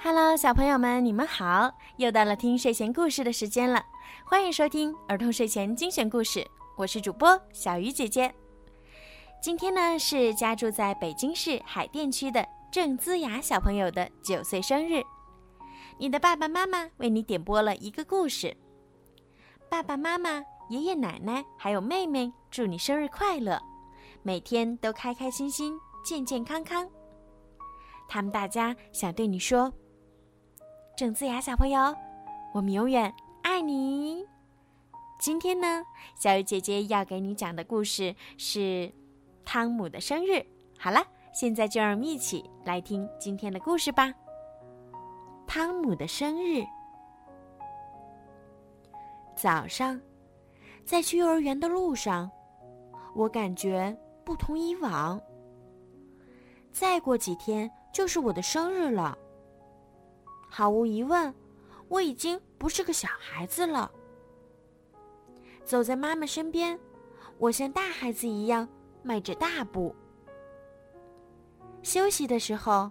Hello，小朋友们，你们好！又到了听睡前故事的时间了，欢迎收听儿童睡前精选故事，我是主播小鱼姐姐。今天呢是家住在北京市海淀区的郑姿雅小朋友的九岁生日，你的爸爸妈妈为你点播了一个故事。爸爸妈妈、爷爷奶奶还有妹妹，祝你生日快乐，每天都开开心心、健健康康。他们大家想对你说。郑子雅小朋友，我们永远爱你。今天呢，小鱼姐姐要给你讲的故事是汤姆的生日。好了，现在就让我们一起来听今天的故事吧。汤姆的生日。早上，在去幼儿园的路上，我感觉不同以往。再过几天就是我的生日了。毫无疑问，我已经不是个小孩子了。走在妈妈身边，我像大孩子一样迈着大步。休息的时候，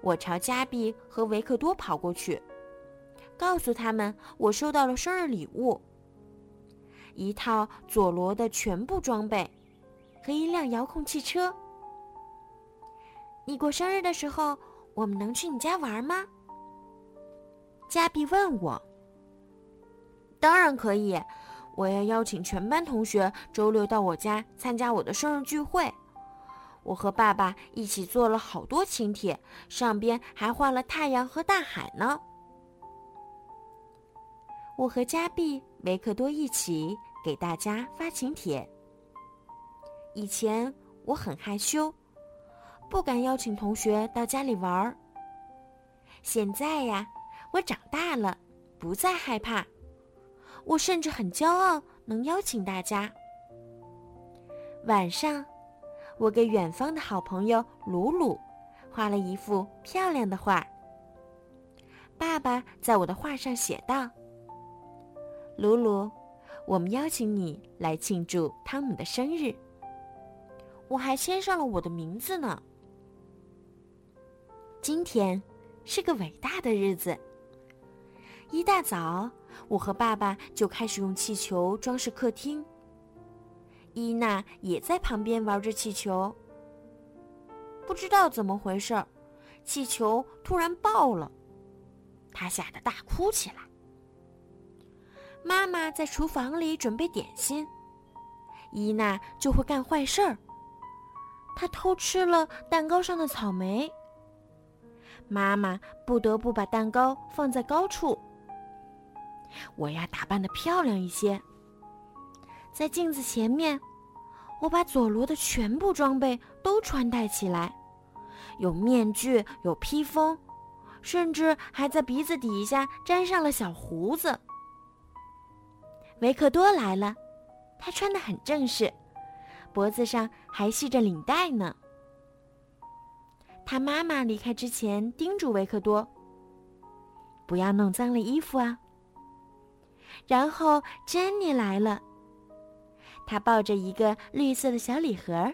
我朝加比和维克多跑过去，告诉他们我收到了生日礼物：一套佐罗的全部装备和一辆遥控汽车。你过生日的时候，我们能去你家玩吗？加比问我：“当然可以，我要邀请全班同学周六到我家参加我的生日聚会。我和爸爸一起做了好多请帖，上边还画了太阳和大海呢。”我和加比、维克多一起给大家发请帖。以前我很害羞，不敢邀请同学到家里玩儿。现在呀。我长大了，不再害怕。我甚至很骄傲，能邀请大家。晚上，我给远方的好朋友鲁鲁画了一幅漂亮的画。爸爸在我的画上写道：“鲁鲁，我们邀请你来庆祝汤姆的生日。”我还签上了我的名字呢。今天是个伟大的日子。一大早，我和爸爸就开始用气球装饰客厅。伊娜也在旁边玩着气球。不知道怎么回事，气球突然爆了，她吓得大哭起来。妈妈在厨房里准备点心，伊娜就会干坏事儿。她偷吃了蛋糕上的草莓，妈妈不得不把蛋糕放在高处。我要打扮的漂亮一些。在镜子前面，我把佐罗的全部装备都穿戴起来，有面具，有披风，甚至还在鼻子底下粘上了小胡子。维克多来了，他穿的很正式，脖子上还系着领带呢。他妈妈离开之前叮嘱维克多：“不要弄脏了衣服啊。”然后珍妮来了，她抱着一个绿色的小礼盒。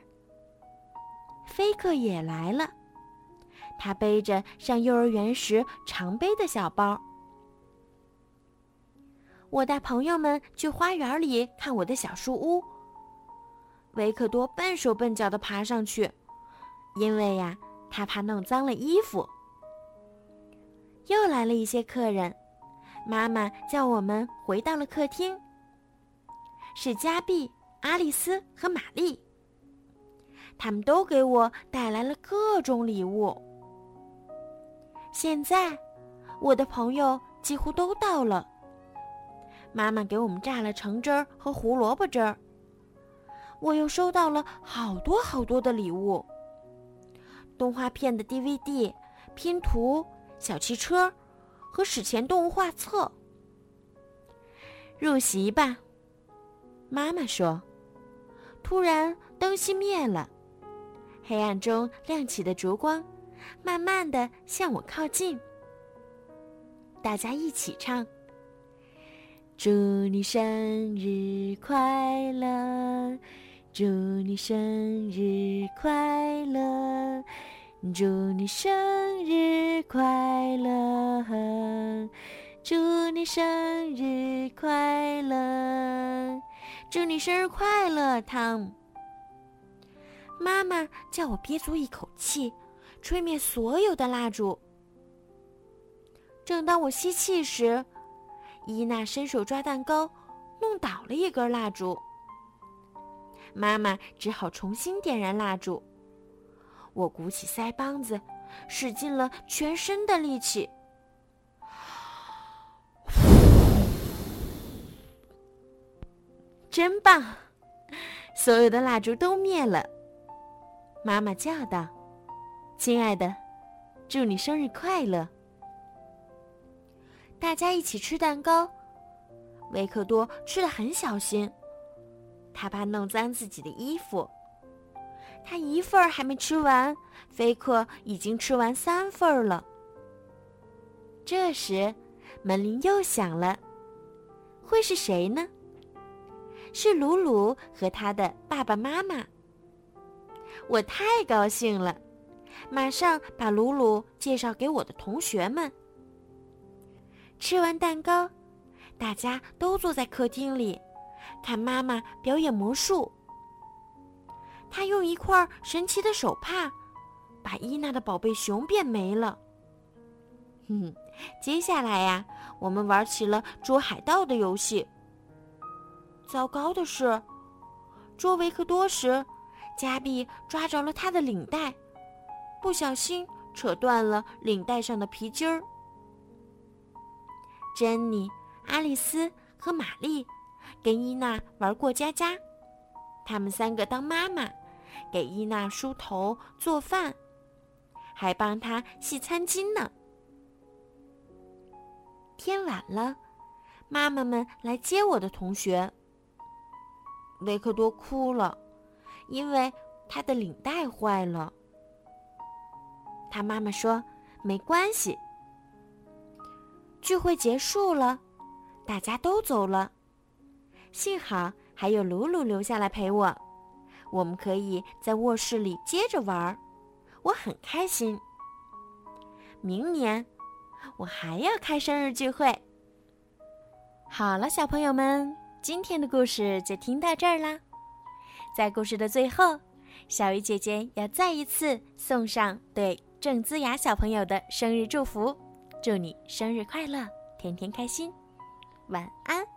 菲克也来了，他背着上幼儿园时常背的小包。我带朋友们去花园里看我的小树屋。维克多笨手笨脚的爬上去，因为呀，他怕弄脏了衣服。又来了一些客人。妈妈叫我们回到了客厅。是加碧、阿丽丝和玛丽，他们都给我带来了各种礼物。现在，我的朋友几乎都到了。妈妈给我们榨了橙汁儿和胡萝卜汁儿。我又收到了好多好多的礼物：动画片的 DVD、拼图、小汽车。和史前动物画册。入席吧，妈妈说。突然，灯熄灭了，黑暗中亮起的烛光，慢慢的向我靠近。大家一起唱：“祝你生日快乐，祝你生日快乐。”祝你生日快乐，祝你生日快乐，祝你生日快乐，汤。妈妈叫我憋足一口气，吹灭所有的蜡烛。正当我吸气时，伊娜伸手抓蛋糕，弄倒了一根蜡烛。妈妈只好重新点燃蜡烛。我鼓起腮帮子，使尽了全身的力气，真棒！所有的蜡烛都灭了。妈妈叫道：“亲爱的，祝你生日快乐！”大家一起吃蛋糕。维克多吃的很小心，他怕弄脏自己的衣服。他一份儿还没吃完，菲克已经吃完三份儿了。这时，门铃又响了，会是谁呢？是鲁鲁和他的爸爸妈妈。我太高兴了，马上把鲁鲁介绍给我的同学们。吃完蛋糕，大家都坐在客厅里，看妈妈表演魔术。他用一块神奇的手帕，把伊娜的宝贝熊变没了。哼，接下来呀，我们玩起了捉海盗的游戏。糟糕的是，捉维克多时，加比抓着了他的领带，不小心扯断了领带上的皮筋儿。珍妮、阿丽丝和玛丽跟伊娜玩过家家。他们三个当妈妈，给伊娜梳头、做饭，还帮她洗餐巾呢。天晚了，妈妈们来接我的同学。维克多哭了，因为他的领带坏了。他妈妈说：“没关系。”聚会结束了，大家都走了，幸好。还有鲁鲁留下来陪我，我们可以在卧室里接着玩儿，我很开心。明年我还要开生日聚会。好了，小朋友们，今天的故事就听到这儿啦。在故事的最后，小鱼姐姐要再一次送上对郑姿雅小朋友的生日祝福，祝你生日快乐，天天开心，晚安。